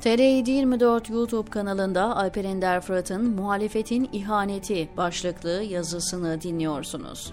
TR724 YouTube kanalında Alper Ender Fırat'ın Muhalefetin İhaneti başlıklı yazısını dinliyorsunuz.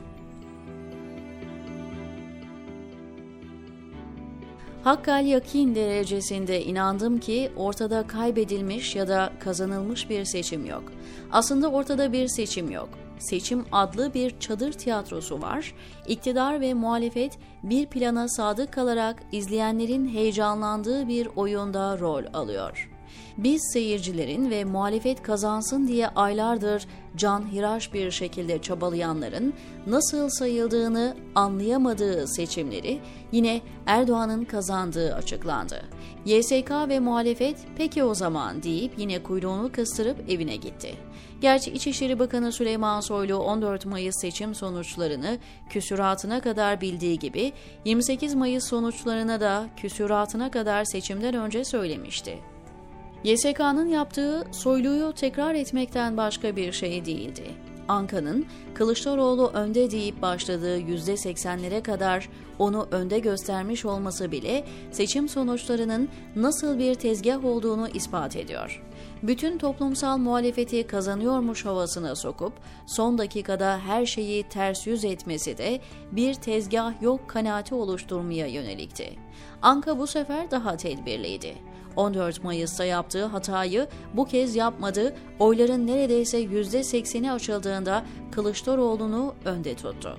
Hakkal yakin derecesinde inandım ki ortada kaybedilmiş ya da kazanılmış bir seçim yok. Aslında ortada bir seçim yok. Seçim adlı bir çadır tiyatrosu var. İktidar ve muhalefet bir plana sadık kalarak izleyenlerin heyecanlandığı bir oyunda rol alıyor. Biz seyircilerin ve muhalefet kazansın diye aylardır can hiraş bir şekilde çabalayanların nasıl sayıldığını anlayamadığı seçimleri yine Erdoğan'ın kazandığı açıklandı. YSK ve muhalefet peki o zaman deyip yine kuyruğunu kıstırıp evine gitti. Gerçi İçişleri Bakanı Süleyman Soylu 14 Mayıs seçim sonuçlarını küsuratına kadar bildiği gibi 28 Mayıs sonuçlarına da küsuratına kadar seçimden önce söylemişti. YSK'nın yaptığı Soylu'yu tekrar etmekten başka bir şey değildi. Anka'nın Kılıçdaroğlu önde deyip başladığı %80'lere kadar onu önde göstermiş olması bile seçim sonuçlarının nasıl bir tezgah olduğunu ispat ediyor. Bütün toplumsal muhalefeti kazanıyormuş havasına sokup son dakikada her şeyi ters yüz etmesi de bir tezgah yok kanaati oluşturmaya yönelikti. Anka bu sefer daha tedbirliydi. 14 Mayıs'ta yaptığı hatayı bu kez yapmadı, oyların neredeyse %80'i açıldığında Kılıçdaroğlu'nu önde tuttu.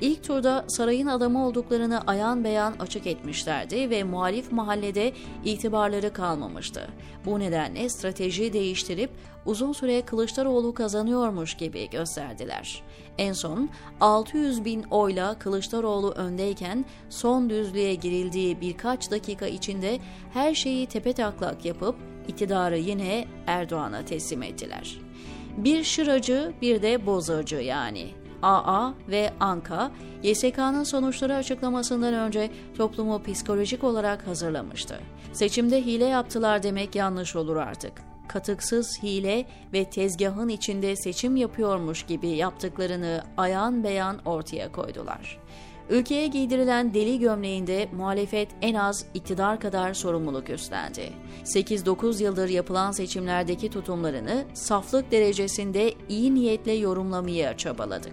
İlk turda sarayın adamı olduklarını ayan beyan açık etmişlerdi ve muhalif mahallede itibarları kalmamıştı. Bu nedenle strateji değiştirip uzun süre Kılıçdaroğlu kazanıyormuş gibi gösterdiler. En son 600 bin oyla Kılıçdaroğlu öndeyken son düzlüğe girildiği birkaç dakika içinde her şeyi tepe taklak yapıp iktidarı yine Erdoğan'a teslim ettiler. Bir şıracı bir de bozacı yani. AA ve ANKA, YSK'nın sonuçları açıklamasından önce toplumu psikolojik olarak hazırlamıştı. Seçimde hile yaptılar demek yanlış olur artık. Katıksız hile ve tezgahın içinde seçim yapıyormuş gibi yaptıklarını ayan beyan ortaya koydular. Ülkeye giydirilen deli gömleğinde muhalefet en az iktidar kadar sorumluluk üstlendi. 8-9 yıldır yapılan seçimlerdeki tutumlarını saflık derecesinde iyi niyetle yorumlamaya çabaladık.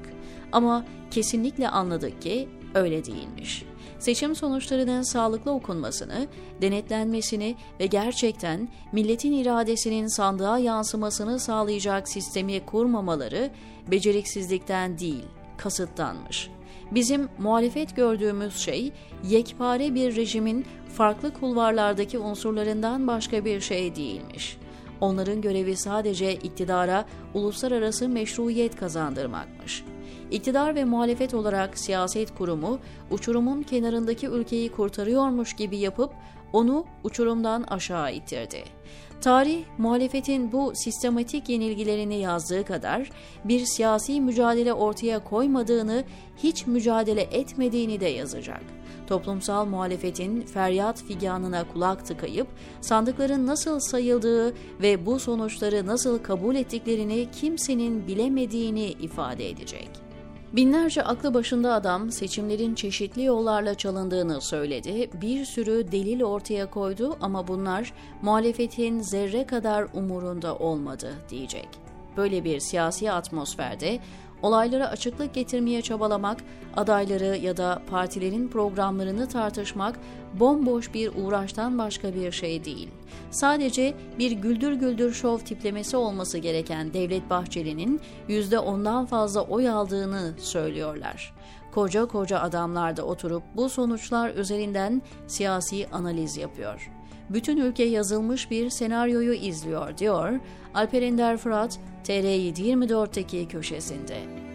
Ama kesinlikle anladık ki öyle değilmiş. Seçim sonuçlarının sağlıklı okunmasını, denetlenmesini ve gerçekten milletin iradesinin sandığa yansımasını sağlayacak sistemi kurmamaları beceriksizlikten değil, kasıttanmış. Bizim muhalefet gördüğümüz şey yekpare bir rejimin farklı kulvarlardaki unsurlarından başka bir şey değilmiş. Onların görevi sadece iktidara uluslararası meşruiyet kazandırmakmış. İktidar ve muhalefet olarak siyaset kurumu uçurumun kenarındaki ülkeyi kurtarıyormuş gibi yapıp onu uçurumdan aşağı ittirdi. Tarih, muhalefetin bu sistematik yenilgilerini yazdığı kadar bir siyasi mücadele ortaya koymadığını, hiç mücadele etmediğini de yazacak. Toplumsal muhalefetin feryat figanına kulak tıkayıp sandıkların nasıl sayıldığı ve bu sonuçları nasıl kabul ettiklerini kimsenin bilemediğini ifade edecek. Binlerce aklı başında adam seçimlerin çeşitli yollarla çalındığını söyledi. Bir sürü delil ortaya koydu ama bunlar muhalefetin zerre kadar umurunda olmadı diyecek. Böyle bir siyasi atmosferde olaylara açıklık getirmeye çabalamak, adayları ya da partilerin programlarını tartışmak bomboş bir uğraştan başka bir şey değil. Sadece bir güldür güldür şov tiplemesi olması gereken Devlet Bahçeli'nin yüzde ondan fazla oy aldığını söylüyorlar. Koca koca adamlar da oturup bu sonuçlar üzerinden siyasi analiz yapıyor bütün ülke yazılmış bir senaryoyu izliyor diyor Alper Ender Fırat TR724'teki köşesinde.